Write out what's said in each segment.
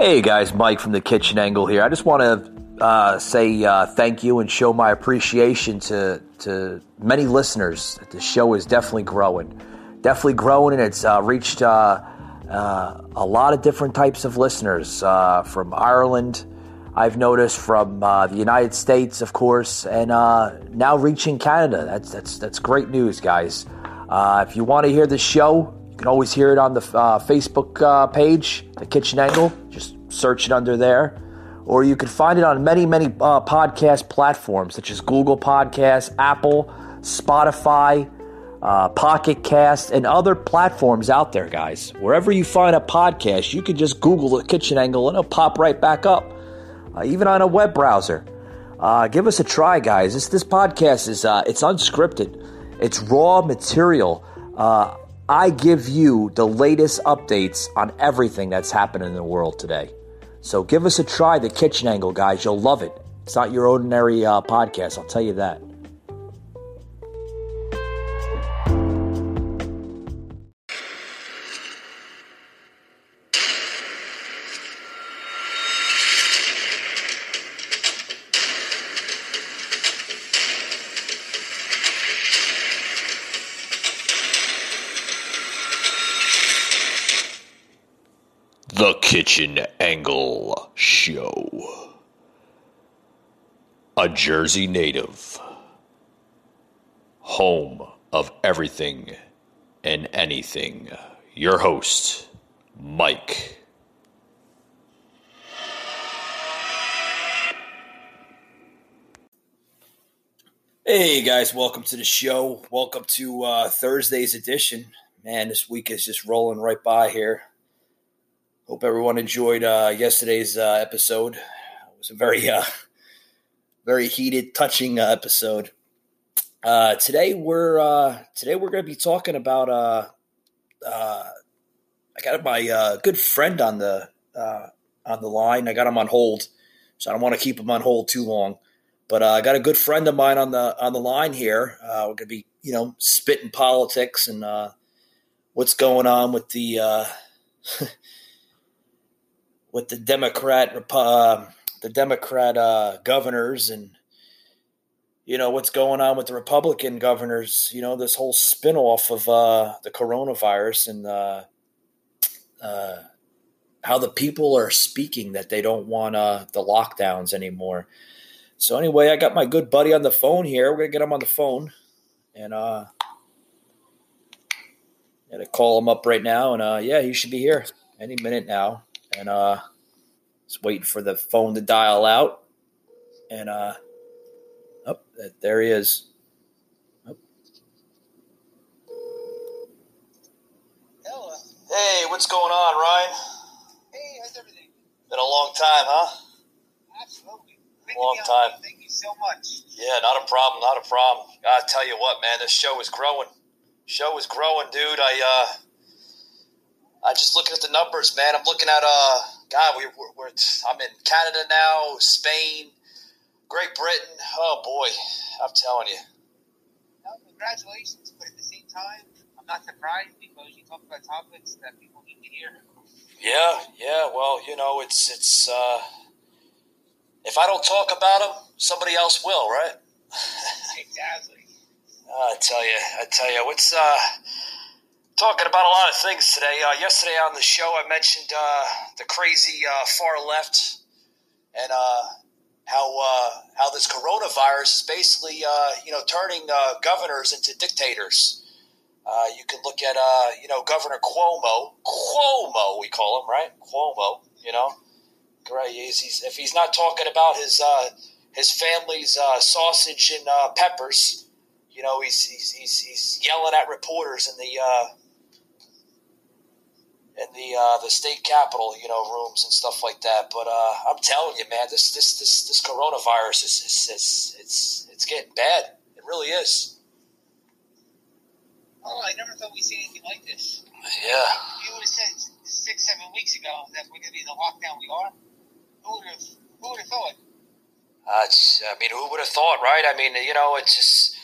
Hey guys, Mike from the Kitchen Angle here. I just want to uh, say uh, thank you and show my appreciation to to many listeners. The show is definitely growing, definitely growing, and it's uh, reached uh, uh, a lot of different types of listeners uh, from Ireland. I've noticed from the United States, of course, and now reaching Canada. That's that's that's great news, guys. if you want to hear the show, can always hear it on the uh, Facebook uh, page, The Kitchen Angle. Just search it under there. Or you can find it on many, many uh, podcast platforms such as Google Podcasts, Apple, Spotify, uh, Pocket Cast, and other platforms out there, guys. Wherever you find a podcast, you can just Google The Kitchen Angle and it'll pop right back up, uh, even on a web browser. Uh, give us a try, guys. This this podcast is it's unscripted. It's raw material. Uh, I give you the latest updates on everything that's happening in the world today. So give us a try, The Kitchen Angle, guys. You'll love it. It's not your ordinary uh, podcast, I'll tell you that. Kitchen Angle Show. A Jersey native. Home of everything and anything. Your host, Mike. Hey guys, welcome to the show. Welcome to uh, Thursday's edition. Man, this week is just rolling right by here. Hope everyone enjoyed uh, yesterday's uh, episode. It was a very, uh, very heated, touching uh, episode. Uh, today we're uh, today we're going to be talking about. I got my good friend on the on the line. I got him on hold, so I don't want to keep him on hold too long. But I got a good friend of mine on the on the line here. we're going to be you know spitting politics and what's going on with the. with the Democrat uh, the Democrat uh, governors and you know what's going on with the Republican governors. You know this whole spinoff of uh, the coronavirus and uh, uh, how the people are speaking that they don't want uh, the lockdowns anymore. So anyway, I got my good buddy on the phone here. We're gonna get him on the phone and uh, gotta call him up right now. And yeah, he should be here any minute now and uh just waiting for the phone to dial out and uh oh, there he is oh. Hello. hey what's going on ryan Hey, how's everything? been a long time huh Absolutely. Great Long to be time. Thank you so much. yeah not a problem not a problem i tell you what man this show is growing show is growing dude i uh I just looking at the numbers, man. I'm looking at uh, God, we, we're, we're I'm in Canada now, Spain, Great Britain. Oh boy, I'm telling you. No, congratulations, but at the same time, I'm not surprised because you talk about topics that people need to hear. Yeah, yeah. Well, you know, it's it's. uh If I don't talk about them, somebody else will, right? exactly. I tell you, I tell you, what's uh talking about a lot of things today. Uh, yesterday on the show, I mentioned uh, the crazy uh, far left and uh, how uh, how this coronavirus is basically uh, you know turning governors into dictators. you can look at you know Governor Cuomo, Cuomo we call him right, Cuomo. You know, he's, if he's not talking about his his family's sausage and peppers, you know, he's, he's, he's, he's yelling at reporters in the in the uh, the state capitol, you know, rooms and stuff like that. But uh, I'm telling you, man, this this this this coronavirus is, is, is it's it's getting bad. It really is. Oh, I never thought we'd see anything like this. Yeah. You would have said six, seven weeks ago that we're going to be in the lockdown we are. Who would have? Who would have thought? Uh, it's, I mean, who would have thought, right? I mean, you know, it's just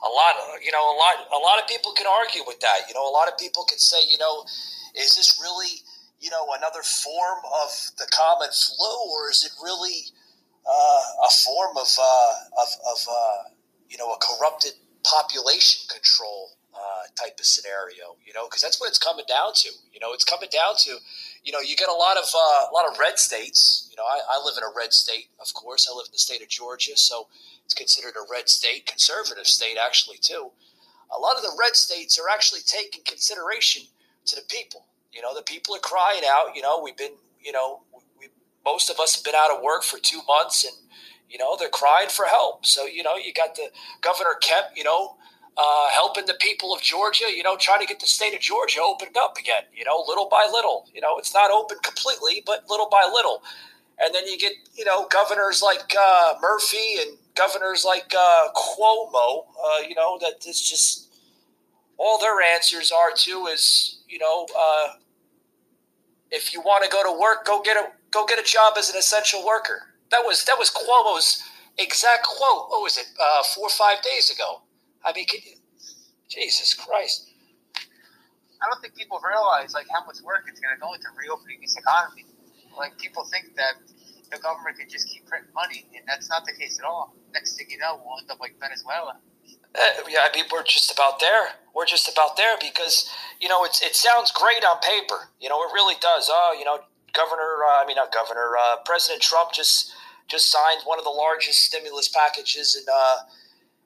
a lot. You know, a lot. A lot of people can argue with that. You know, a lot of people can say, you know, is this really, you know, another form of the common flu, or is it really uh, a form of, uh, of, of uh, you know, a corrupted population control uh, type of scenario? You know, because that's what it's coming down to. You know, it's coming down to, you know, you get a lot of uh, a lot of red states. You know, I, I live in a red state, of course. I live in the state of Georgia, so it's considered a red state, conservative state actually too. A lot of the red states are actually taking consideration to the people. You know, the people are crying out. You know, we've been, you know, we, most of us have been out of work for two months, and you know they're crying for help. So you know, you got the Governor Kemp, you know, uh, helping the people of Georgia, you know, trying to get the state of Georgia opened up again, you know, little by little. You know, it's not open completely, but little by little. And then you get, you know, governors like uh, Murphy and governors like uh, Cuomo, uh, you know, that it's just all their answers are to is, you know, uh, if you want to go to work, go get a go get a job as an essential worker. That was that was Cuomo's exact quote. What was it? Uh, four or five days ago. I mean, you, Jesus Christ. I don't think people realize like how much work it's going to go into reopening this economy. Like people think that the government can just keep printing money, and that's not the case at all. Next thing you know, we'll end up like Venezuela. Uh, yeah, I mean, we're just about there. We're just about there because you know it's it sounds great on paper. You know, it really does. Oh, you know, Governor, uh, I mean, not Governor, uh, President Trump just just signed one of the largest stimulus packages in uh,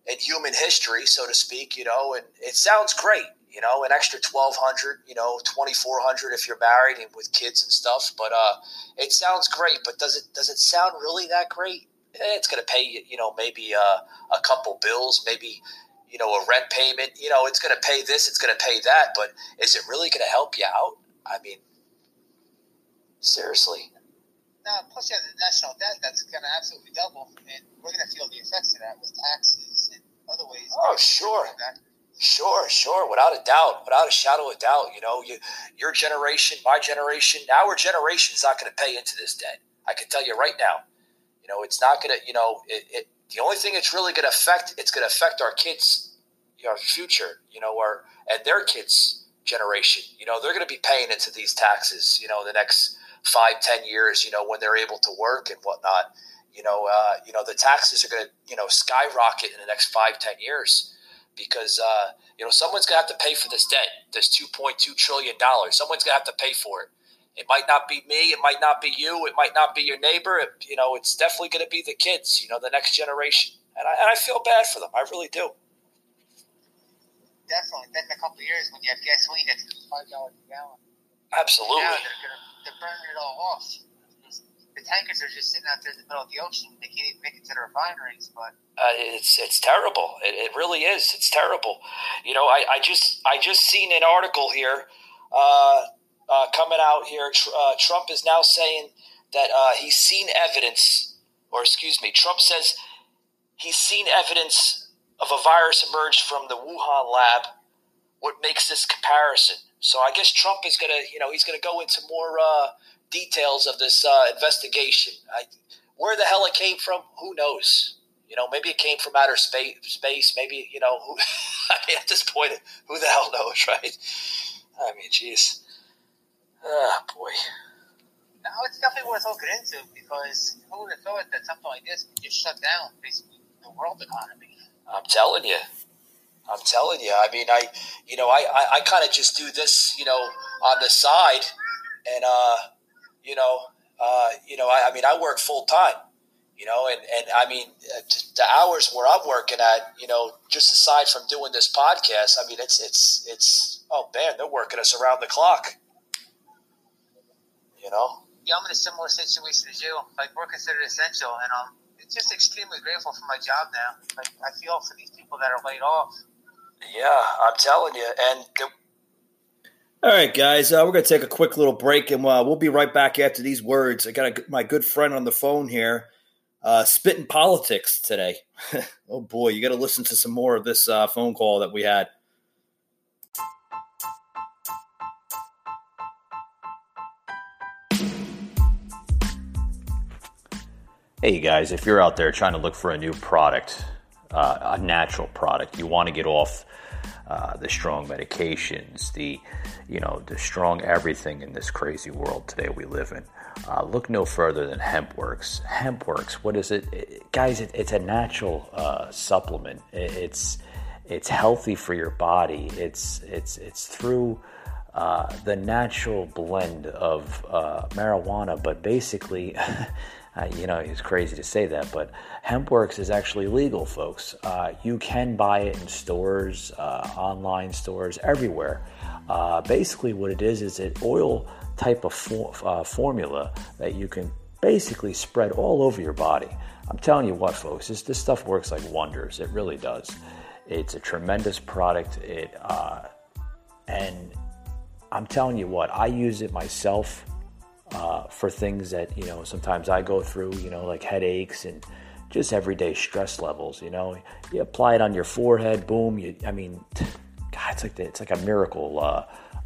in human history, so to speak. You know, and it sounds great. You know, an extra twelve hundred, you know, twenty four hundred if you're married and with kids and stuff. But uh, it sounds great. But does it does it sound really that great? Eh, it's going to pay you, you know, maybe uh, a couple bills, maybe you know, a rent payment. You know, it's going to pay this, it's going to pay that. But is it really going to help you out? I mean, seriously. No, plus you have the national debt that's going to absolutely double, and we're going to feel the effects of that with taxes and other ways. Oh, sure. Sure, sure, without a doubt, without a shadow of doubt. You know, you, your generation, my generation, our generation is not going to pay into this debt. I can tell you right now. You know, it's not going to. You know, it, it, the only thing it's really going to affect, it's going to affect our kids, our future. You know, our and their kids' generation. You know, they're going to be paying into these taxes. You know, the next five, ten years. You know, when they're able to work and whatnot. You know, uh, you know, the taxes are going to you know skyrocket in the next five, ten years because uh, you know someone's gonna have to pay for this debt. This two point two trillion dollars. Someone's gonna have to pay for it. It might not be me. It might not be you. It might not be your neighbor. It, you know, it's definitely gonna be the kids. You know, the next generation. And I, and I feel bad for them. I really do. Definitely. Then in a couple of years, when you have gasoline at five dollars a gallon. Absolutely. Yeah, they're, gonna, they're burning it all off. The tankers are just sitting out there in the middle of the ocean. They can't even make it to the refineries, but uh, it's it's terrible. It, it really is. It's terrible. You know, I, I just I just seen an article here uh, uh, coming out here. Uh, Trump is now saying that uh, he's seen evidence, or excuse me, Trump says he's seen evidence of a virus emerge from the Wuhan lab. What makes this comparison? So I guess Trump is gonna, you know, he's gonna go into more uh, details of this investigation. I, where the hell it came from, who knows? You know, maybe it came from outer space. Space, maybe you know. Who, I mean, at this point, who the hell knows, right? I mean, jeez. Ah, boy. No, it's definitely worth looking into because who would have thought that something like this could just shut down basically the world economy? I'm telling you. I'm telling you. I mean, I, you know, I, I, I kind of just do this, you know, on the side, and uh, you know, uh, you know, I, I mean, I work full time you know, and, and I mean, uh, the hours where I'm working at, you know, just aside from doing this podcast, I mean, it's, it's, it's, oh man, they're working us around the clock, you know? Yeah, I'm in a similar situation as you. Like, we're considered essential, and I'm just extremely grateful for my job now. Like, I feel for these people that are laid off. Yeah, I'm telling you. And the, all right, guys, uh, we're going to take a quick little break, and uh, we'll be right back after these words. I got a, my good friend on the phone here uh, spitting politics today. oh boy, you got to listen to some more of this uh, phone call that we had. Hey guys, if you're out there trying to look for a new product, uh, a natural product, you want to get off uh, the strong medications, the you know the strong everything in this crazy world today we live in. Uh, look no further than HempWorx. HempWorx, what is it, it guys? It, it's a natural uh, supplement. It, it's it's healthy for your body. It's it's it's through uh, the natural blend of uh, marijuana, but basically. Uh, you know, it's crazy to say that, but HempWorx is actually legal, folks. Uh, you can buy it in stores, uh, online stores, everywhere. Uh, basically, what it is is an oil type of for, uh, formula that you can basically spread all over your body. I'm telling you what, folks, this, this stuff works like wonders. It really does. It's a tremendous product. It and I'm telling you what, I use it myself uh, for things that you know sometimes I go through, you know, like headaches and just everyday stress levels. You know, you apply it on your forehead, boom. You, I mean, God, it's like the, it's like a miracle. Uh,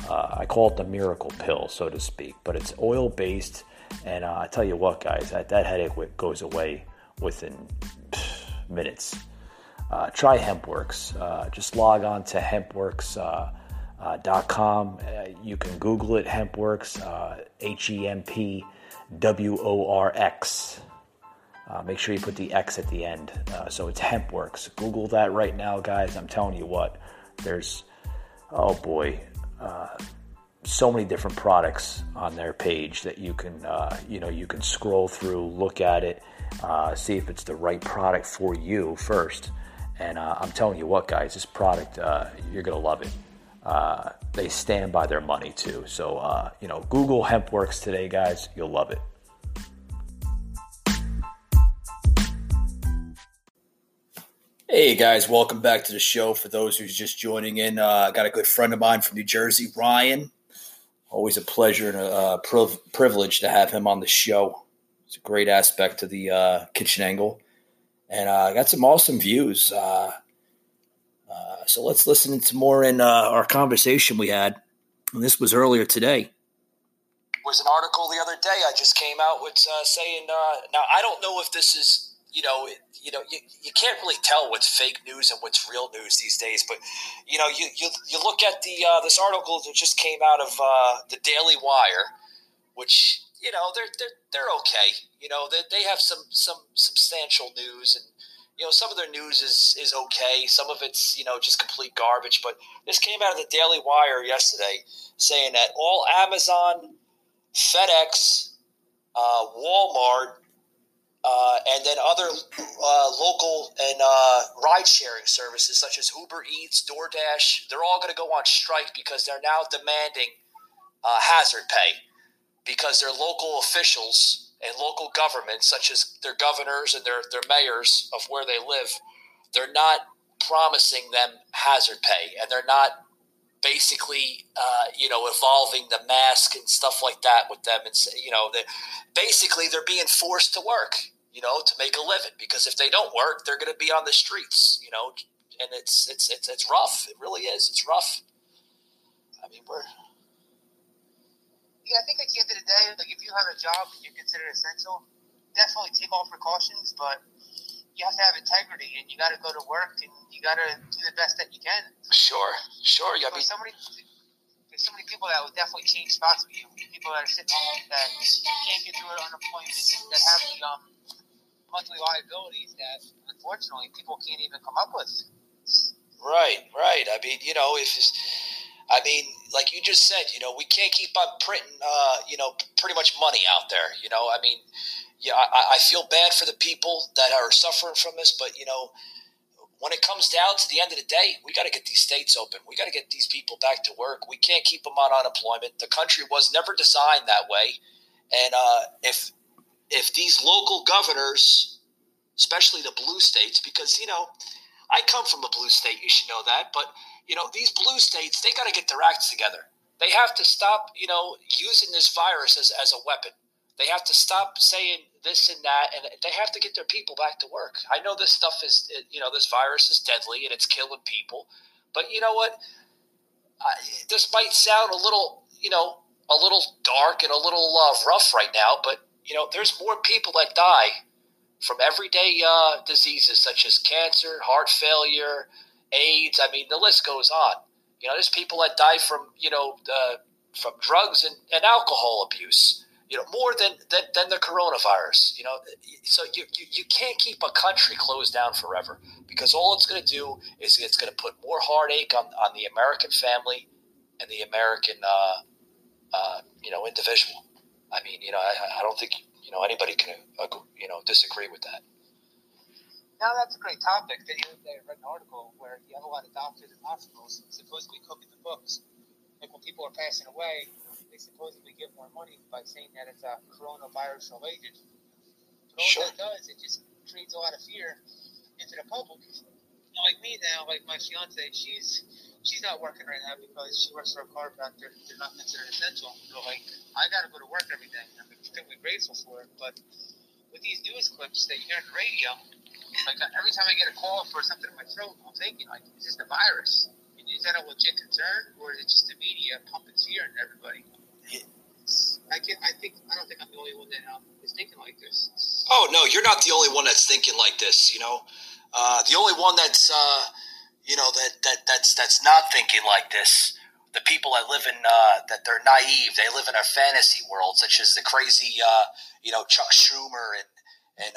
uh, I call it the miracle pill, so to speak. But it's oil based, and uh, I tell you what, guys, that, that headache goes away within minutes. Uh, try HempWorx. Uh, just log on to HempWorx .com. Uh, you can Google it, HempWorx, H E M P W O R X. Uh, make sure you put the X at the end. Uh, so it's HempWorx. Google that right now, guys. I'm telling you what, there's, oh boy, uh, so many different products on their page that you can, you know, you can scroll through, look at it, see if it's the right product for you first. And I'm telling you what, guys, this product, you're going to love it uh, they stand by their money too. So, uh, you know, Google HempWorx today, guys. You'll love it. Hey guys, welcome back to the show. For those who's just joining in, uh, I got a good friend of mine from New Jersey, Ryan. Always a pleasure and a uh, priv- privilege to have him on the show. It's a great aspect to the uh, kitchen angle, and uh, I got some awesome views. Uh, so let's listen to more in uh, our conversation we had. And this was earlier today. Was an article the other day I just came out with uh, saying. Uh, now I don't know if this is you know it, you know you, you can't really tell what's fake news and what's real news these days. But you know you you, you look at the uh, this article that just came out of the Daily Wire, which you know they're they're they're okay. You know they, they have some some substantial news and you know, some of their news is is okay. Some of it's you know just complete garbage. But this came out of the Daily Wire yesterday, saying that all Amazon, FedEx, uh, Walmart, uh, and then other uh, local and uh, ride sharing services such as Uber Eats, DoorDash, they're all going to go on strike because they're now demanding uh, hazard pay because their local officials and local governments, such as their governors and their, their mayors of where they live, they're not promising them hazard pay and they're not basically, uh, you know, evolving the mask and stuff like that with them. And, you know, they, basically they're being forced to work, you know, to make a living because if they don't work, they're going to be on the streets, you know, and it's, it's, it's, it's rough. It really is. It's rough. I mean, we're, yeah, I think at the end of the day, like if you have a job and you consider considered essential, definitely take all precautions, but you have to have integrity and you got to go to work and you got to do the best that you can. Sure, sure. Yeah, so many, there's so many people that would definitely change spots with you. People that are sitting home that can't get through an unemployment, that have the um, monthly liabilities that unfortunately people can't even come up with. Right, right. I mean, you know, if I mean, like you just said, you know, we can't keep on printing, uh, you know, pretty much money out there. You know, I mean, yeah, I, I feel bad for the people that are suffering from this, but you know, when it comes down to the end of the day, we got to get these states open. We got to get these people back to work. We can't keep them on unemployment. The country was never designed that way, and uh, if if these local governors, especially the blue states, because you know, I come from a blue state, you should know that, but you know, these blue states, they got to get their acts together. They have to stop, you know, using this virus as, as a weapon. They have to stop saying this and that, and they have to get their people back to work. I know this stuff is, you know, this virus is deadly and it's killing people, but you know what? I, this might sound a little, you know, a little dark and a little uh, rough right now, but you know, there's more people that die from everyday uh, diseases such as cancer, heart failure, AIDS. I mean, the list goes on. You know, there's people that die from you know uh, from drugs and, and alcohol abuse. You know, more than, than, than the coronavirus. You know, so you, you, you can't keep a country closed down forever because all it's going to do is it's going to put more heartache on, on the American family and the American uh, uh, you know individual. I mean, you know, I, I don't think you know anybody can uh, you know disagree with that. Now that's a great topic. The other day I read an article where you have a lot of doctors and hospitals supposedly cooking the books. Like when people are passing away, they supposedly give more money by saying that it's a coronavirus related. But all Sure. that does, it just creates a lot of fear into the public. You know, like me now, like my fiance, she's she's not working right now because she works for a chiropractor. They're not considered essential. So like, I got to go to work every day. I'm extremely grateful for it. But with these news clips that you hear on the radio, like every time I get a call for something in my throat, I'm thinking like, is this the virus? Is that a legit concern, or is it just the media pumping fear into everybody? I can I think I don't think I'm the only one that um, is thinking like this. Oh no, you're not the only one that's thinking like this. You know, uh, the only one that's uh, you know that, that that's that's not thinking like this. The people that live in uh, that they're naive. They live in a fantasy world, such as the crazy uh, you know Chuck Schumer and and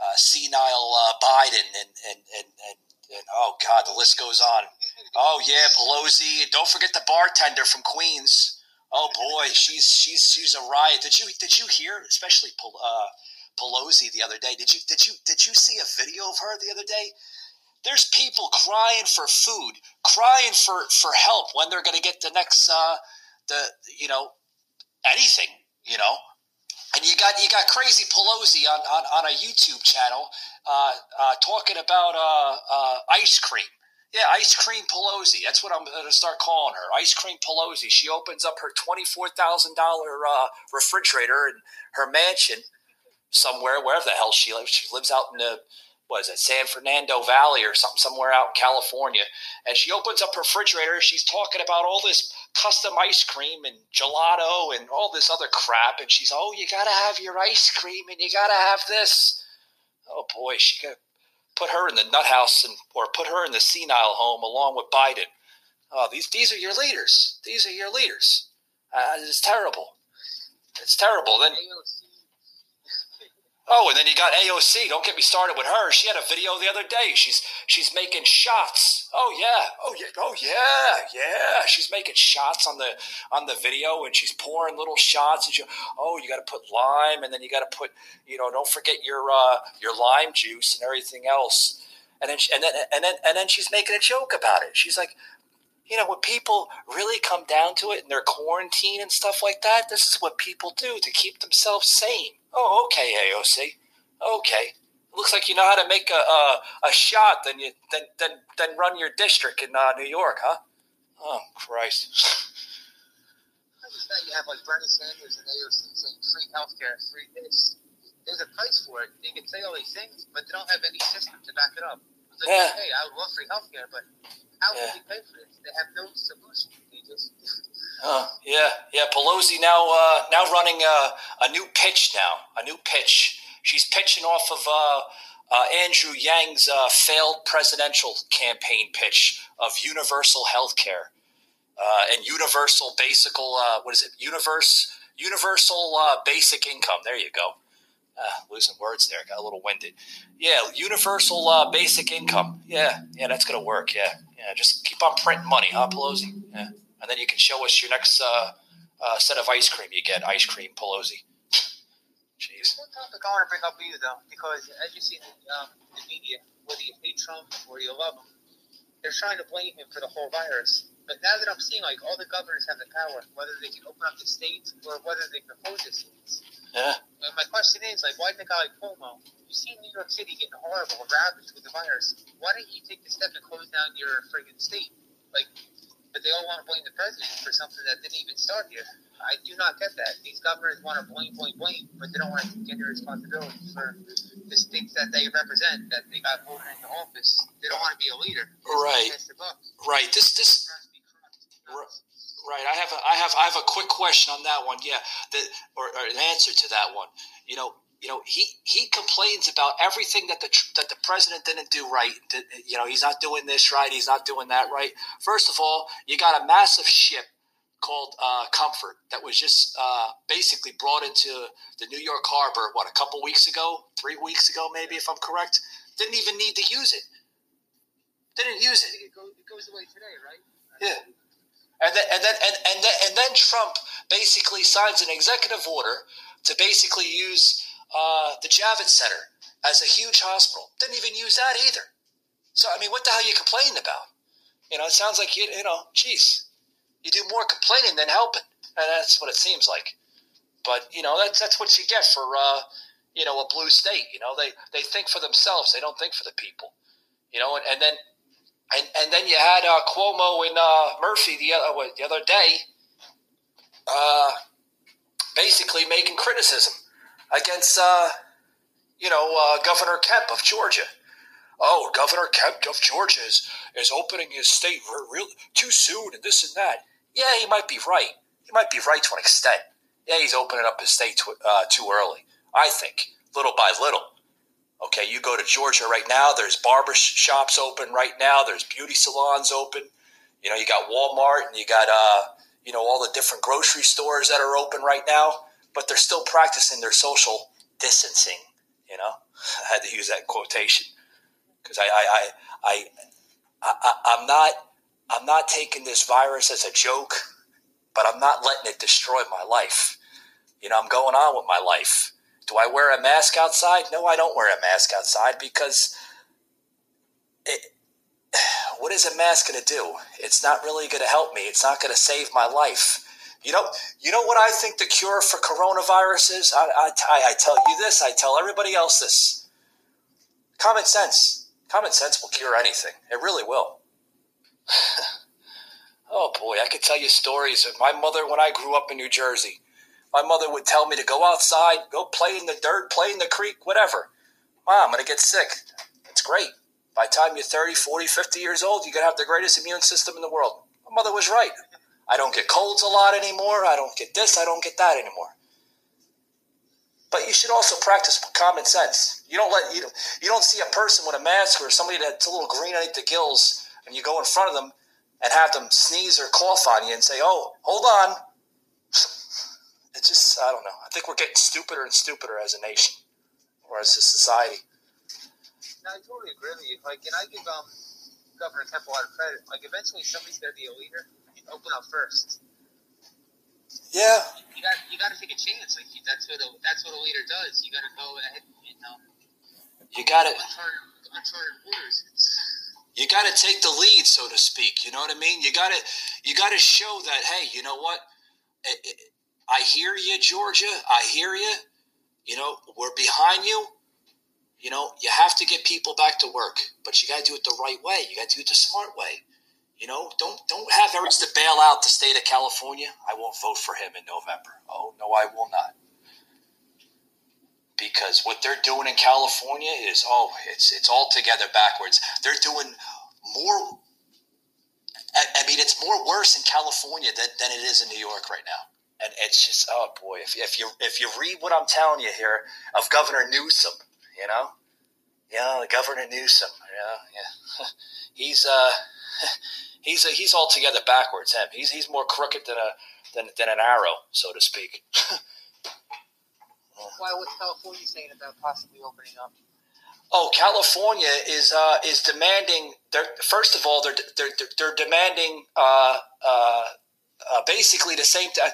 uh, senile uh, Biden and and, and and and oh god, the list goes on. Oh yeah, Pelosi. Don't forget the bartender from Queens. Oh boy, she's she's she's a riot. Did you did you hear, especially uh, Pelosi the other day? Did you did you did you see a video of her the other day? There's people crying for food, crying for for help when they're going to get the next uh, the you know anything you know. And you got you got crazy Pelosi on, on, on a YouTube channel uh, uh, talking about uh, uh, ice cream. Yeah, Ice Cream Pelosi. That's what I'm going to start calling her. Ice Cream Pelosi. She opens up her twenty-four thousand uh, refrigerator in her mansion somewhere, wherever the hell she lives. She lives out in the what is it, San Fernando Valley or something, somewhere out in California. And she opens up her refrigerator. She's talking about all this custom ice cream and gelato and all this other crap. And she's, oh, you got to have your ice cream and you got to have this. Oh boy, she got put her in the nut house and or put her in the senile home along with Biden. Oh, these these are your leaders. These are your leaders. Uh, it's terrible. It's terrible. Then oh, and then you got AOC. Don't get me started with her. She had a video the other day. She's she's making shots. Oh yeah. Oh yeah. Oh yeah. Yeah. She's making shots on the on the video, and she's pouring little shots. And she, oh, you got to put lime, and then you got to put you know, don't forget your uh, your lime juice and everything else. And then she, and then and then and then she's making a joke about it. She's like, you know, when people really come down to it and they're quarantined and stuff like that, this is what people do to keep themselves sane. Oh, okay, AOC. Okay. Looks like you know how to make a a, a shot. Then you then then then run your district in uh, New York, huh? Oh Christ. I just thought you have like Bernie Sanders and AOC saying free healthcare, free this. There's a price for it. They can say all these things, but they don't have any system to back it up. It's like, Yeah. hey, I would love free healthcare, but how Yeah. will we pay for this? They have no solution. They just Oh yeah, yeah. Pelosi now uh, now running a, a new pitch now, a new pitch. She's pitching off of uh, uh, Andrew Yang's uh, failed presidential campaign pitch of universal health care uh, and universal basic uh, what is it? Universe universal uh, basic income. There you go. Uh, losing words there. Got a little winded. Yeah, universal uh, basic income. Yeah, yeah, that's gonna work. Yeah, yeah. Just keep on printing money, huh, Pelosi? Yeah and then you can show us your next uh, uh, set of ice cream you get. Ice cream Pelosi. Jeez. one topic I want to bring up with you though, because as you see in the, um, the media, whether you hate Trump or you love him, they're trying to blame him for the whole virus. But now that I'm seeing like all the governors have the power, whether they can open up the states or whether they can close the states. Yeah. And my question is, like, why didn't a guy like Cuomo? You see New York City getting horrible, ravaged with the virus. Why didn't you take the step and close down your friggin' state? Like, but they all want to blame the president for something that didn't even start here. I do not get that. These governors want to blame, blame, blame, but they don't want to take any responsibility for the states that they represent, that they got voted into office. They don't want to be a leader. They just wanna Right. pass the buck. Right. This this Trying to be corrupt. Right. right. I have a, I have I have a quick question on that one. Yeah. The or, or an answer to that one. You know, you know, he, he complains about everything that the that the president didn't do right. You know, he's not doing this right. He's not doing that right. First of all, you got a massive ship called uh, Comfort that was just uh, basically brought into the New York harbor. What a couple weeks ago, three weeks ago, maybe if I'm correct. Didn't even need to use it. Didn't use it. It goes, it goes away today, right? Yeah. And then, and then and, and then and then Trump basically signs an executive order to basically use uh, the Javits Center as a huge hospital. Didn't even use that either. So I mean, what the hell are you complaining about? You know, it sounds like you you know, geez, you do more complaining than helping, and that's what it seems like. But you know, that's that's what you get for uh, you know a blue state. You know, they they think for themselves. They don't think for the people. You know, and, and then and and then you had uh, Cuomo and uh, Murphy the other the other day, uh, basically making criticism against, uh, you know, uh, Governor Kemp of Georgia. Oh, Governor Kemp of Georgia is, is opening his state real, too soon and this and that. Yeah, he might be right. He might be right to an extent. Yeah, he's opening up his state too, uh, too early. I think, little by little. Okay, you go to Georgia right now, there's barber shops open right now, there's beauty salons open. You know, you got Walmart and you got, uh, you know, all the different grocery stores that are open right now but they're still practicing their social distancing. You know, I had to use that quotation because I, I, I, I, I, I'm not, I'm not taking this virus as a joke, but I'm not letting it destroy my life. You know, I'm going on with my life. Do I wear a mask outside? No, I don't wear a mask outside because it, what is a mask going to do? It's not really going to help me. It's not going to save my life. You know, you know what I think the cure for coronavirus is? I, I, I tell you this, I tell everybody else this. Common sense. Common sense will cure anything. It really will. oh boy, I could tell you stories of my mother when I grew up in New Jersey. My mother would tell me to go outside, go play in the dirt, play in the creek, whatever. Mom, I'm going to get sick. It's great. By the time you're 30, 40, 50 years old, you're going to have the greatest immune system in the world. My mother was right. I don't get colds a lot anymore. I don't get this. I don't get that anymore. But you should also practice common sense. You don't let you don't, you don't see a person with a mask or somebody that's a little green underneath the gills, and you go in front of them and have them sneeze or cough on you and say, "Oh, hold on." It's just I don't know. I think we're getting stupider and stupider as a nation or as a society. I totally agree with you. Like, and I give um, Governor Kemp a lot of credit. Like, eventually somebody's going to be a leader open up first. Yeah. You got you got to take a chance. Like that's what a, that's what a leader does. You got to go ahead. You know. You got to. Uncharted, uncharted waters. You got to take the lead, so to speak. You know what I mean? You got to you got to show that hey, you know what? I hear you, Georgia. I hear you. You know, we're behind you. You know, you have to get people back to work, but you got to do it the right way. You got to do it the smart way. You know, don't don't have efforts to bail out the state of California. I won't vote for him in November. Oh no, I will not. Because what they're doing in California is oh, it's it's altogether backwards. They're doing more. I, mean, it's more worse in California than, than it is in New York right now. And it's just oh boy, if, if you if you read what I'm telling you here of Governor Newsom, you know, yeah, Governor Newsom, yeah, yeah, he's uh he's a, he's altogether backwards. Him, he's he's more crooked than a than, than an arrow, so to speak. Why? What's California saying about possibly opening up? Oh, California is uh, is demanding. They're, first of all, they're they're they're demanding uh, uh, uh basically the same. Th-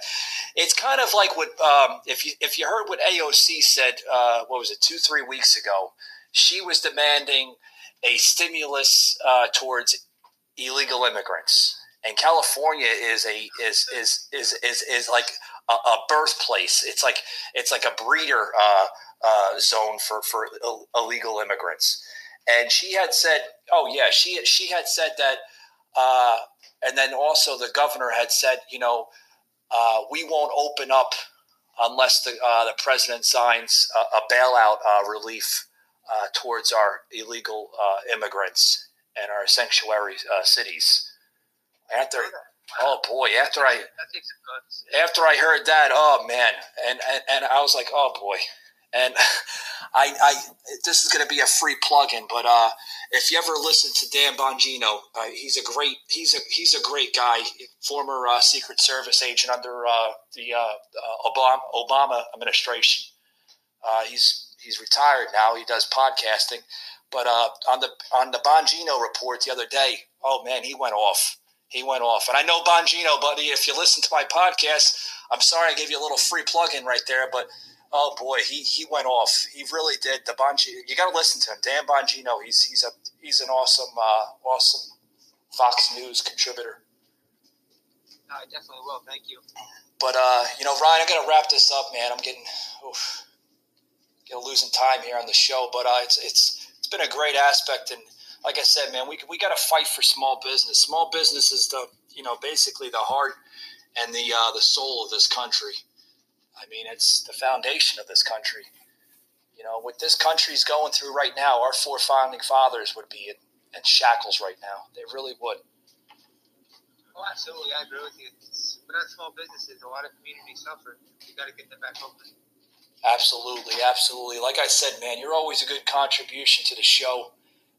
it's kind of like what um, if you if you heard what AOC said. Uh, what was it? Two three weeks ago, she was demanding a stimulus uh, towards illegal immigrants, and California is a is is is is, is like a, a birthplace. It's like it's like a breeder uh, uh, zone for for illegal immigrants. And she had said, "Oh yeah, she she had said that." Uh, and then also the governor had said, you know, uh, we won't open up unless the uh, the president signs a, a bailout uh, relief towards our illegal immigrants and our sanctuary uh, cities. After, oh boy, after I after I heard that, oh man, and and, and I was like, oh boy, And I, I this is going to be a free plug-in, but uh, if you ever listen to Dan Bongino, uh, he's a great he's a he's a great guy, former uh, Secret Service agent under uh, the uh, uh, Obama, Obama administration. he's he's retired now. He does podcasting, but uh, on the on the Bongino report the other day, oh man, he went off. He went off, and I know Bongino, buddy. If you listen to my podcast, I'm sorry I gave you a little free plug-in right there, but Oh boy, he, he went off. He really did. The Bongino, you got to listen to him. Dan Bongino, he's he's a he's an awesome uh, awesome Fox News contributor. I definitely will. Thank you. But uh, you know, Ryan, I'm gonna wrap this up, man. I'm getting oof, getting losing time here on the show, but uh, it's it's it's been a great aspect, and like I said, man, we we got to fight for small business. Small business is the you know basically the heart and the uh, the soul of this country. I mean, it's the foundation of this country. You know, what this country's going through right now, our four founding fathers would be in, in shackles right now. They really would. Oh, absolutely. I agree with you. Without small businesses, a lot of communities suffer. You got to get them back open. Absolutely, absolutely. Like I said, man, you're always a good contribution to the show,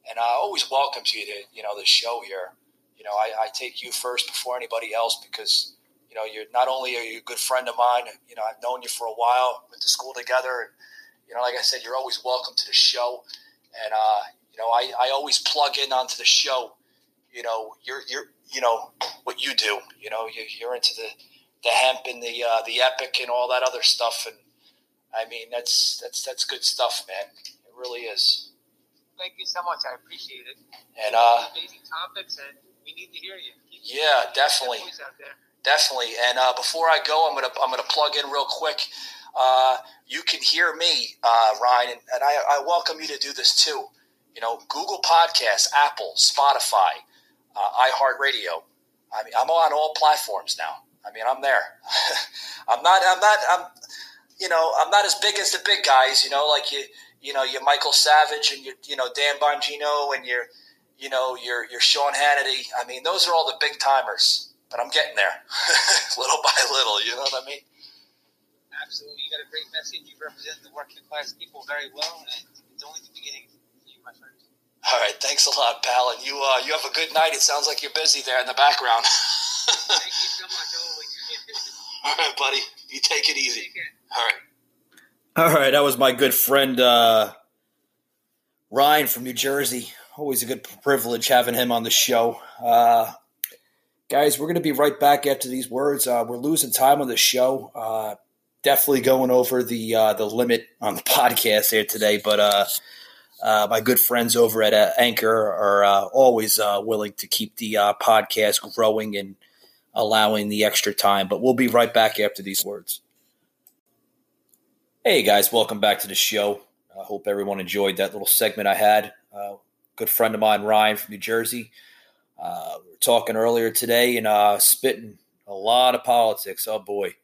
and I always welcome you to you know the show here. You know, I, I take you first before anybody else because you know, you're not only are you a good friend of mine, you know, I've known you for a while, went to school together, and you know, like I said, you're always welcome to the show. And uh, you know, I, I always plug in onto the show. You know, you're you're you know what you do. You know, you, you're into the the hemp and the uh, the epic and all that other stuff. And I mean, that's that's that's good stuff, man. It really is. Thank you so much. I appreciate it. And uh, amazing topics, and we need to hear you. Keep yeah, definitely. Definitely. And uh, before I go, I'm gonna I'm gonna plug in real quick. Uh, you can hear me, uh, Ryan, and, and I, I, welcome you to do this too. You know, Google Podcasts, Apple, Spotify, uh, iHeartRadio. I mean, I'm on all platforms now. I mean, I'm there. I'm not. I'm not. I'm. You know, I'm not as big as the big guys. You know, like you. You know, you're Michael Savage and you. You know, Dan Bongino and you're. You know, you're you're Sean Hannity. I mean, those are all the big timers but I'm getting there, little by little. You know what I mean? Absolutely. You got a great message. You represent the working class people very well, and it's only the beginning for you, my friend. All right, thanks a lot, pal. And you, uh, you have a good night. It sounds like you're busy there in the background. Thank you so much. All right, buddy. You take it easy. Take All right. All right, that was my good friend uh, Ryan from New Jersey. Always a good privilege having him on the show. Uh, Guys, we're going to be right back after these words. Uh, we're losing time on the show. Uh, definitely going over the uh, the limit on the podcast here today, but uh, uh, my good friends over at uh, Anchor are always willing to keep the podcast growing and allowing the extra time. But we'll be right back after these words. Hey guys, welcome back to the show. I hope everyone enjoyed that little segment I had. good friend of mine, Ryan from New Jersey. Uh, we were talking earlier today and uh, spitting a lot of politics. Oh boy.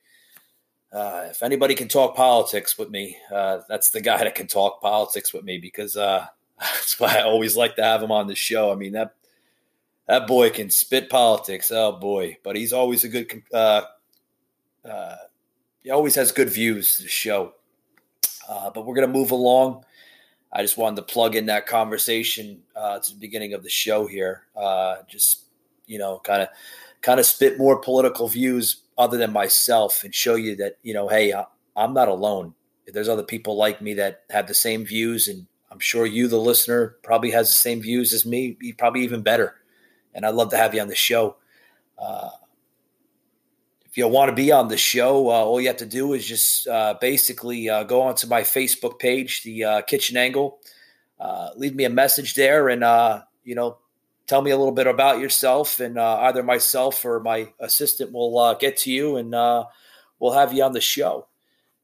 Uh, if anybody can talk politics with me, uh, that's the guy that can talk politics with me because uh, that's why I always like to have him on the show. I mean that that boy can spit politics. Oh boy, but he's always a good. Uh, uh, he always has good views. The show, uh, but we're gonna move along. I just wanted to plug in that conversation uh, to the beginning of the show here. Uh, just you know, kind of kind of spit more political views other than myself and show you that you know, hey, I, I'm not alone. There's other people like me that have the same views, and I'm sure you, the listener, probably has the same views as me, probably even better. And I'd love to have you on the show. Uh, if you want to be on the show, uh, all you have to do is just uh, basically uh, go onto my Facebook page, the uh, Kitchen Angle. Uh, leave me a message there, and uh, you know, tell me a little bit about yourself, and either myself or my assistant will get to you, and we'll have you on the show.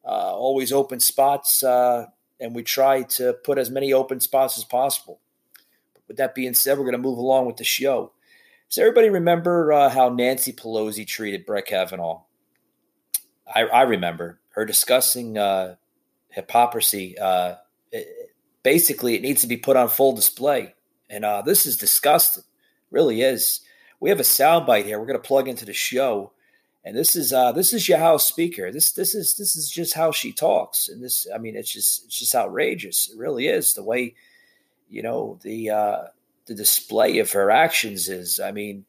always open spots, and we try to put as many open spots as possible. But with that being said, we're going to move along with the show. Does everybody remember uh, how Nancy Pelosi treated Brett Kavanaugh? I, I remember her discussing uh, hypocrisy. Uh, it, basically, it needs to be put on full display. And uh, this is disgusting. Really is. We have a soundbite here. We're going to plug into the show. And this is uh, this is your House Speaker. This this is this is just how she talks, and this I mean it's just it's just outrageous. It really is the way you know the uh, the display of her actions is. I mean,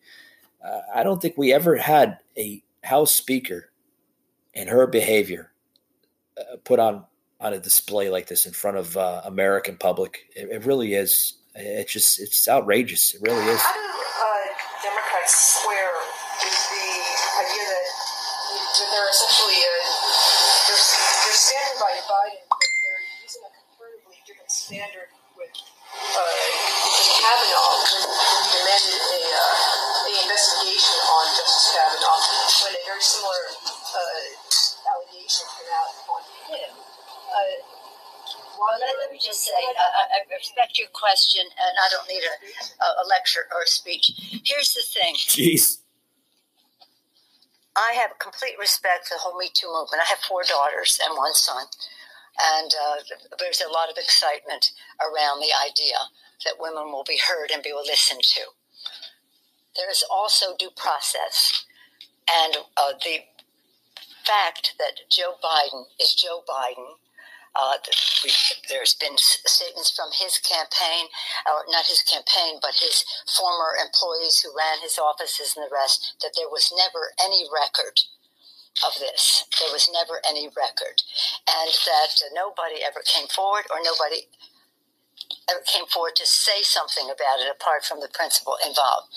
uh, I don't think we ever had a House Speaker and her behavior uh, put on on a display like this in front of uh, American public. It, it, really is. It's just it's outrageous. It really is. How do uh, Democrats square well, let, me just say, I, I, respect your question, and I don't need a, a lecture or a speech. Here's the thing. Jeez. I have complete respect for the whole Me Too movement. I have four daughters and one son. And uh, there's a lot of excitement around the idea that women will be heard and be listened to. There is also due process. And uh, the fact that Joe Biden is Joe Biden uh, there's been statements from his campaign, or not his campaign, but his former employees who ran his offices and the rest, that there was never any record of this. There was never any record. And that nobody ever came forward or nobody ever came forward to say something about it apart from the principal involved.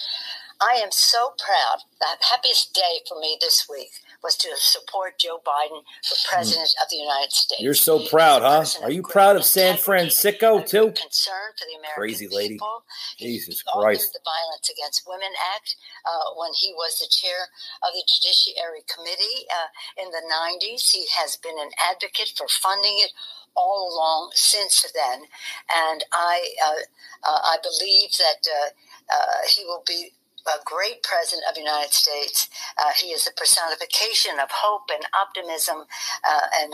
I am so proud. The happiest day for me this week was to support Joe Biden for president mm. of the United States. You're so proud, huh? Are you proud of San Francisco too? Concern for the American Crazy lady. People. Jesus Christ. the Violence Against Women Act uh, when he was the chair of the Judiciary Committee uh, in the 90s. He has been an advocate for funding it all along since then, and I uh, uh I believe that uh, uh, he will be a great president of the United States. Uh, he is a personification of hope and optimism uh, and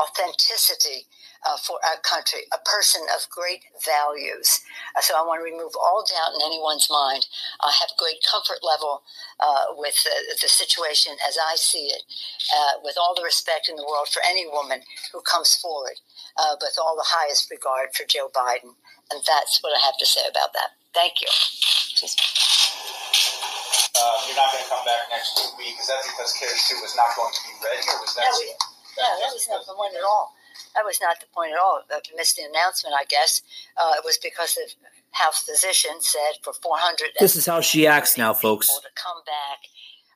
authenticity uh, for our country, a person of great values. Uh, so I want to remove all doubt in anyone's mind. I have great comfort level uh, with the situation as I see it, uh, with all the respect in the world for any woman who comes forward, with all the highest regard for Joe Biden. And that's what I have to say about that. Thank you uh, you're not going to come back next week. Is that because Carrie Sue was not going to be ready, or was that? No, we, no that was not the point at all. That was not the point at all. I missed the announcement, I guess. Uh, it was because the House physician said for 400. This is how she acts now, folks. To come back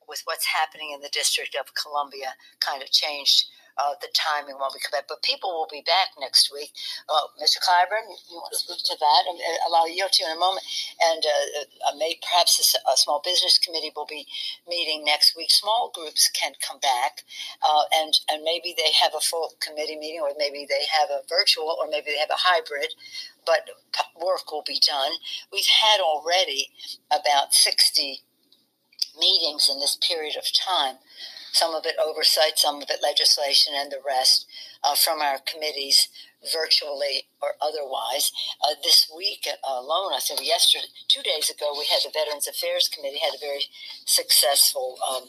with what's happening in the District of Columbia kind of changed uh, the timing when we come back. But people will be back next week. Uh, Mr. Clyburn, you want to speak to that? Uh, I'll yield to you in a moment. And uh, uh may, perhaps a, a, small business committee will be meeting next week. Small groups can come back, uh, and and maybe they have a full committee meeting, or maybe they have a virtual, or maybe they have a hybrid. But work will be done. We've had already about sixty meetings in this period of time some of it oversight, some of it legislation, and the rest uh, from our committees, virtually or otherwise. Uh, this week alone, I think yesterday, two days ago, we had the Veterans Affairs Committee had a very successful um,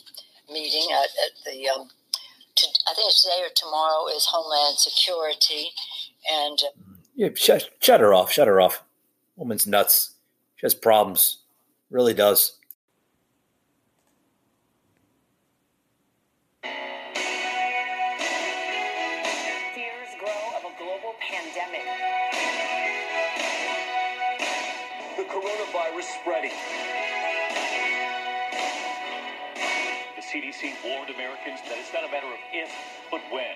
meeting at, at the. Um, to, I think it's today or tomorrow is Homeland Security, and uh, yeah, shut, shut her off, shut her off. Woman's nuts. She has problems, really does. CDC warned Americans that it's not a matter of if, but when.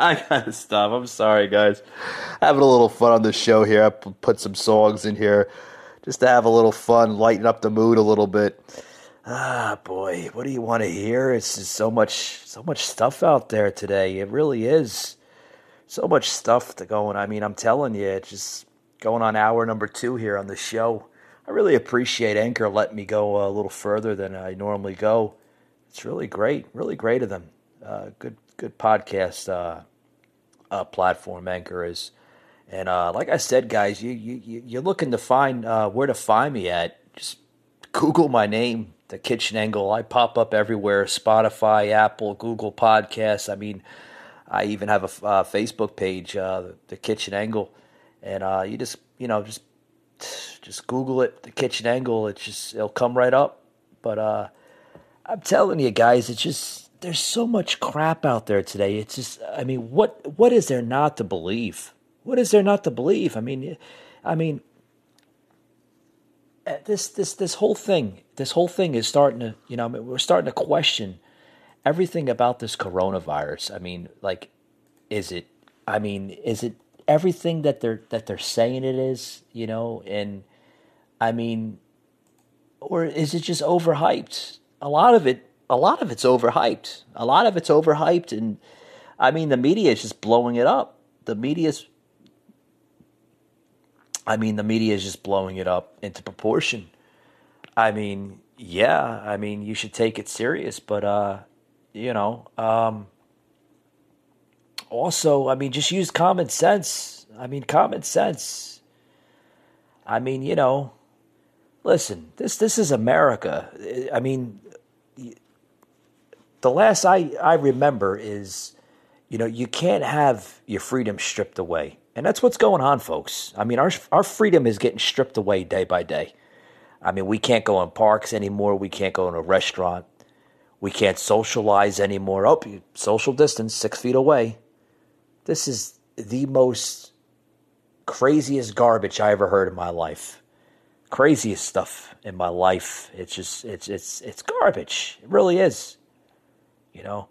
I gotta stop. I'm sorry, guys. Having a little fun on the show here. I put some songs in here just to have a little fun, lighten up the mood a little bit. Ah, boy, what do you want to hear? It's just so much, so much stuff out there today. It really is so much stuff to go. And I mean, I'm telling you, it's just going on hour number two here on the show. I really appreciate Anchor letting me go a little further than I normally go. It's really great, really great of them. Uh, good, good podcast uh, uh, platform Anchor is. And uh, like I said, guys, you you you're looking to find uh, where to find me at. Just Google my name, The Kitchen Angle. I pop up everywhere: Spotify, Apple, Google Podcasts. I mean, I even have a uh, Facebook page, The Kitchen Angle, and you just you know just just Google it, The Kitchen Angle. It's just it'll come right up. But I'm telling you guys, it's just there's so much crap out there today. It's just, I mean, what what is there not to believe? What is there not to believe? I mean, I mean, uh, this this this whole thing, this whole thing is starting to, you know, I mean, we're starting to question everything about this coronavirus. I mean, like, is it? I mean, is it everything that they're that they're saying it is? You know, and I mean, or is it just overhyped? A lot of it a lot of it's overhyped. A lot of it's overhyped, and I mean the media is just blowing it up. The media's, I mean the media is just blowing it up into proportion. I mean, yeah, I mean you should take it serious, but uh, you know, um, also, I mean, just use common sense. I mean, common sense. I mean, you know, listen, this this is America. I mean, the last I, I remember is, you know, you can't have your freedom stripped away. And that's what's going on, folks. I mean, our, our freedom is getting stripped away day by day. I mean, we can't go in parks anymore. We can't go in a restaurant. We can't socialize anymore. Oh, social distance, six feet away. This is the most craziest garbage I ever heard in my life. Craziest stuff in my life. It's just, it's, it's, it's garbage. It really is. You know,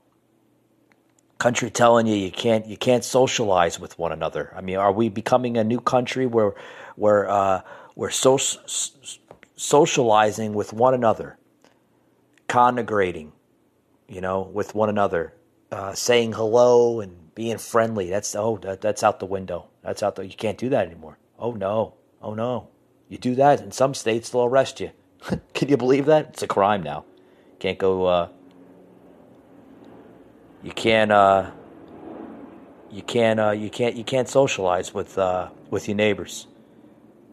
country telling you you can't you can't socialize with one another. I mean, are we becoming a new country where where uh, we're so, socializing with one another, congregating, you know, with one another, uh, saying hello and being friendly? That's oh that, that's out the window. That's out the you can't do that anymore. Oh no, oh no, you do that in some states they'll arrest you. Can you believe that? It's a crime now. Can't go. Uh, you can't uh, you can't uh, you can't you can't socialize with uh, with your neighbors.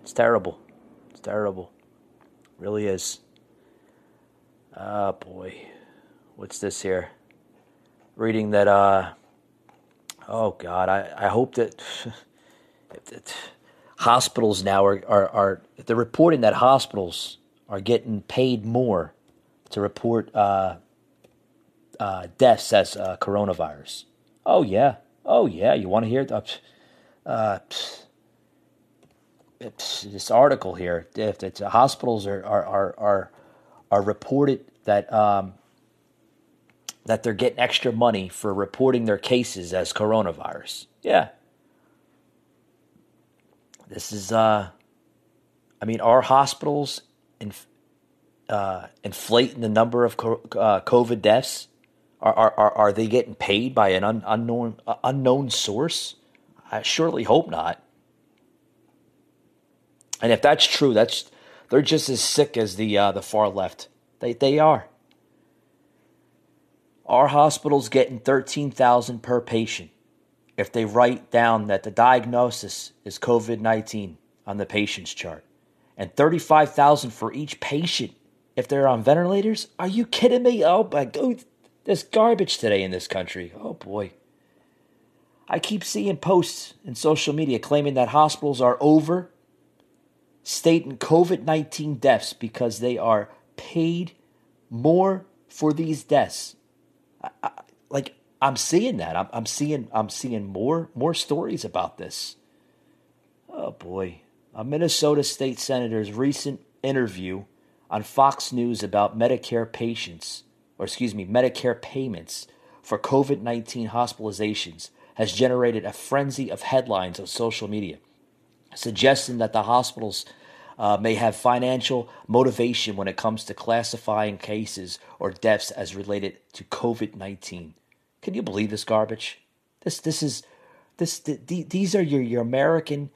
It's terrible. It's terrible. It really is. Ah, boy, what's this here? Reading that. Uh, oh God, I I hope that. that hospitals now are, are, are they're reporting that hospitals are getting paid more to report uh, uh, deaths as uh, coronavirus. Oh yeah, oh yeah. You want to hear it? Uh, this article here. If it's, uh, hospitals are are are are, are reported that um, that they're getting extra money for reporting their cases as coronavirus. Yeah. This is uh I mean, are hospitals inf- uh, inflating the number of co- uh, COVID deaths? Are, are, are they getting paid by an un, unknown uh, unknown source? I surely hope not. And if that's true, that's they're just as sick as the uh, the far left. They they are. Our hospital's getting thirteen thousand per patient if they write down that the diagnosis is COVID nineteen on the patient's chart, and thirty five thousand for each patient if they're on ventilators. Are you kidding me? Oh my god! There's garbage today in this country. Oh boy. I keep seeing posts in social media claiming that hospitals are over stating COVID 19 deaths because they are paid more for these deaths. I, I, like I'm seeing that. I'm, I'm seeing I'm seeing more more stories about this. Oh boy. A Minnesota state senator's recent interview on Fox News about Medicare patients or excuse me, Medicare payments for COVID 19 hospitalizations has generated a frenzy of headlines on social media, suggesting that the hospitals uh, may have financial motivation when it comes to classifying cases or deaths as related to COVID 19. Can you believe this garbage? This, this is, this, the, these are your, your American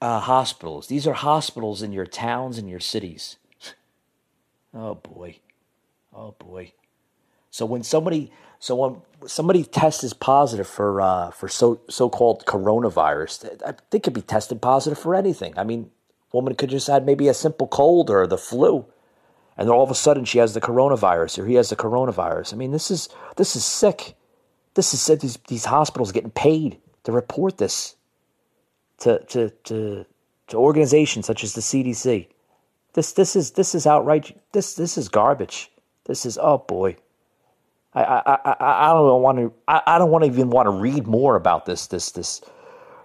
uh, hospitals. These are hospitals in your towns and your cities. oh boy. Oh boy. So when somebody, so when somebody tests is positive for uh, for so so called coronavirus, they could be tested positive for anything. I mean, woman could just had maybe a simple cold or the flu, and then all of a sudden she has the coronavirus or he has the coronavirus. I mean, this is this is sick. This is these these hospitals getting paid to report this to to to to organizations such as the CDC. This this is this is outright this this is garbage. This is oh boy. I I I, I don't want to I, I don't want to even want to read more about this this this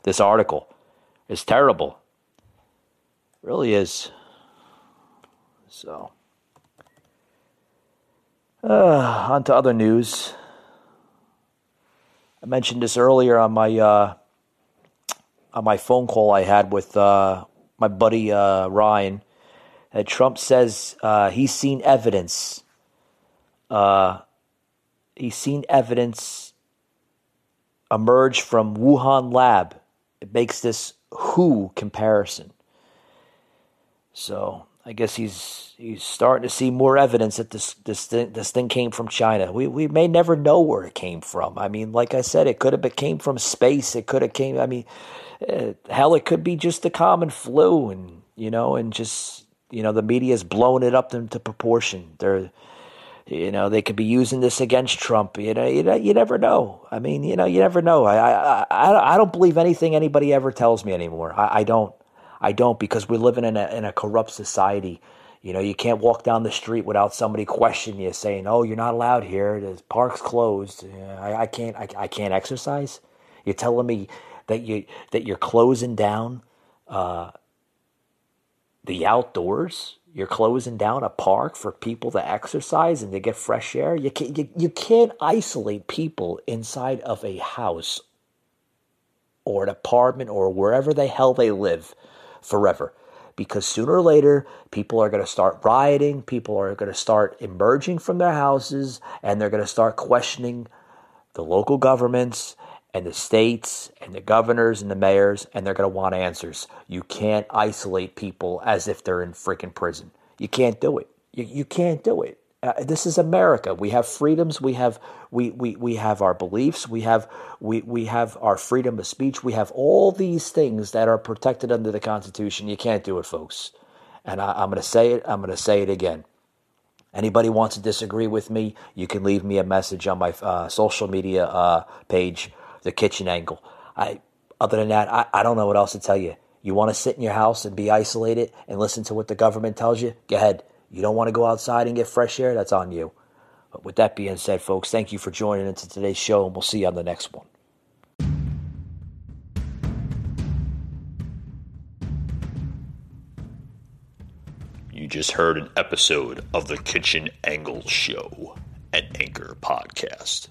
this article. It's terrible. It really is. So uh, on to other news. I mentioned this earlier on my uh, on my phone call I had with uh, my buddy uh, Ryan. Trump says uh, he's seen evidence. Uh, he's seen evidence emerge from Wuhan lab. It makes this WHO comparison. So I guess he's he's starting to see more evidence that this this thing, this thing came from China. We we may never know where it came from. I mean, like I said, it could have came from space. It could have came. I mean, uh, hell, it could be just the common flu, and you know, and just you know, the media's blown it up into proportion. They're you know, they could be using this against Trump. You know, you, you never know. I mean, you know, you never know. I, I, I, I don't believe anything anybody ever tells me anymore. I, I don't. I don't because we're living in a in a corrupt society. You know, you can't walk down the street without somebody questioning you, saying, "Oh, you're not allowed here. The park's closed. I, I can't. I, I can't exercise." You're telling me that you that you're closing down uh, the outdoors. You're closing down a park for people to exercise and to get fresh air. You can't, you, you can't isolate people inside of a house or an apartment or wherever the hell they live forever. Because sooner or later, people are going to start rioting, people are going to start emerging from their houses, and they're going to start questioning the local governments and the states and the governors and the mayors, and they're going to want answers. You can't isolate people as if they're in freaking prison. You can't do it. You, you can't do it. Uh, this is America. We have freedoms. We have we, we, we have our beliefs. We have we, we have our freedom of speech. We have all these things that are protected under the Constitution. You can't do it, folks. And I, I'm going to say it. I'm going to say it again. Anybody wants to disagree with me, you can leave me a message on my uh, social media uh, page the kitchen angle. I other than that, I, I don't know what else to tell you. You want to sit in your house and be isolated and listen to what the government tells you? Go ahead. You don't want to go outside and get fresh air? That's on you. But with that being said, folks, thank you for joining into today's show, and we'll see you on the next one. You just heard an episode of the Kitchen Angle Show, an Anchor podcast.